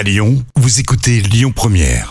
À Lyon, vous écoutez Lyon Première.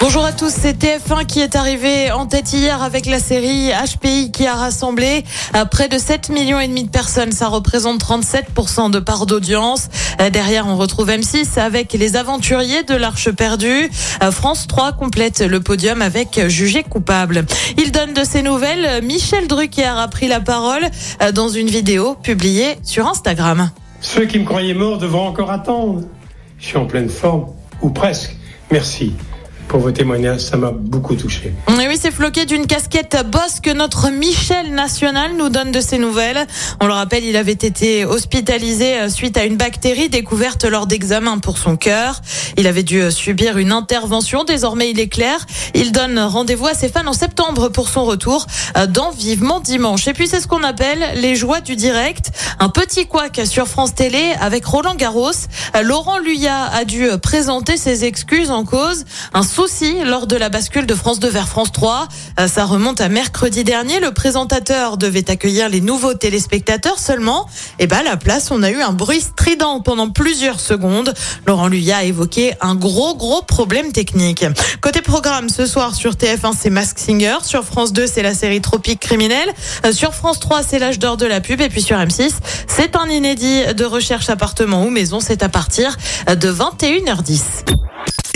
Bonjour à tous, c'est TF1 qui est arrivé en tête hier avec la série HPI qui a rassemblé euh, près de 7 millions et demi de personnes. Ça représente 37% de part d'audience. Euh, Derrière, on retrouve M6 avec les aventuriers de l'Arche perdue. Euh, France 3 complète le podium avec Jugé coupable. Il donne de ses nouvelles. Michel Drucker a pris la parole dans une vidéo publiée sur Instagram. Ceux qui me croyaient mort devront encore attendre. Je suis en pleine forme, ou presque. Merci pour vos témoignages, ça m'a beaucoup touché. Et oui, c'est floqué d'une casquette boss que notre Michel National nous donne de ses nouvelles. On le rappelle, il avait été hospitalisé euh, suite à une bactérie découverte lors d'examens pour son cœur. Il avait dû euh, subir une intervention. Désormais, il est clair. Il donne rendez-vous à ses fans en septembre pour son retour euh, dans Vivement Dimanche. Et puis, c'est ce qu'on appelle les joies du direct. Un petit couac sur France Télé avec Roland Garros. Laurent Luyat a dû présenter ses excuses en cause. Un souci lors de la bascule de France 2 vers France 3. Euh, Ça remonte à mercredi dernier. Le présentateur devait accueillir les nouveaux téléspectateurs seulement. Et ben, à la place, on a eu un bruit strident pendant plusieurs secondes. Laurent Luyat a évoqué un gros, gros problème technique. Côté programme, ce soir sur TF1, c'est Mask Singer. Sur France 2, c'est la série Tropique Criminel. Euh, Sur France 3, c'est l'âge d'or de la pub. Et puis sur M6, c'est un inédit de recherche appartement ou maison. C'est à partir de 21h10.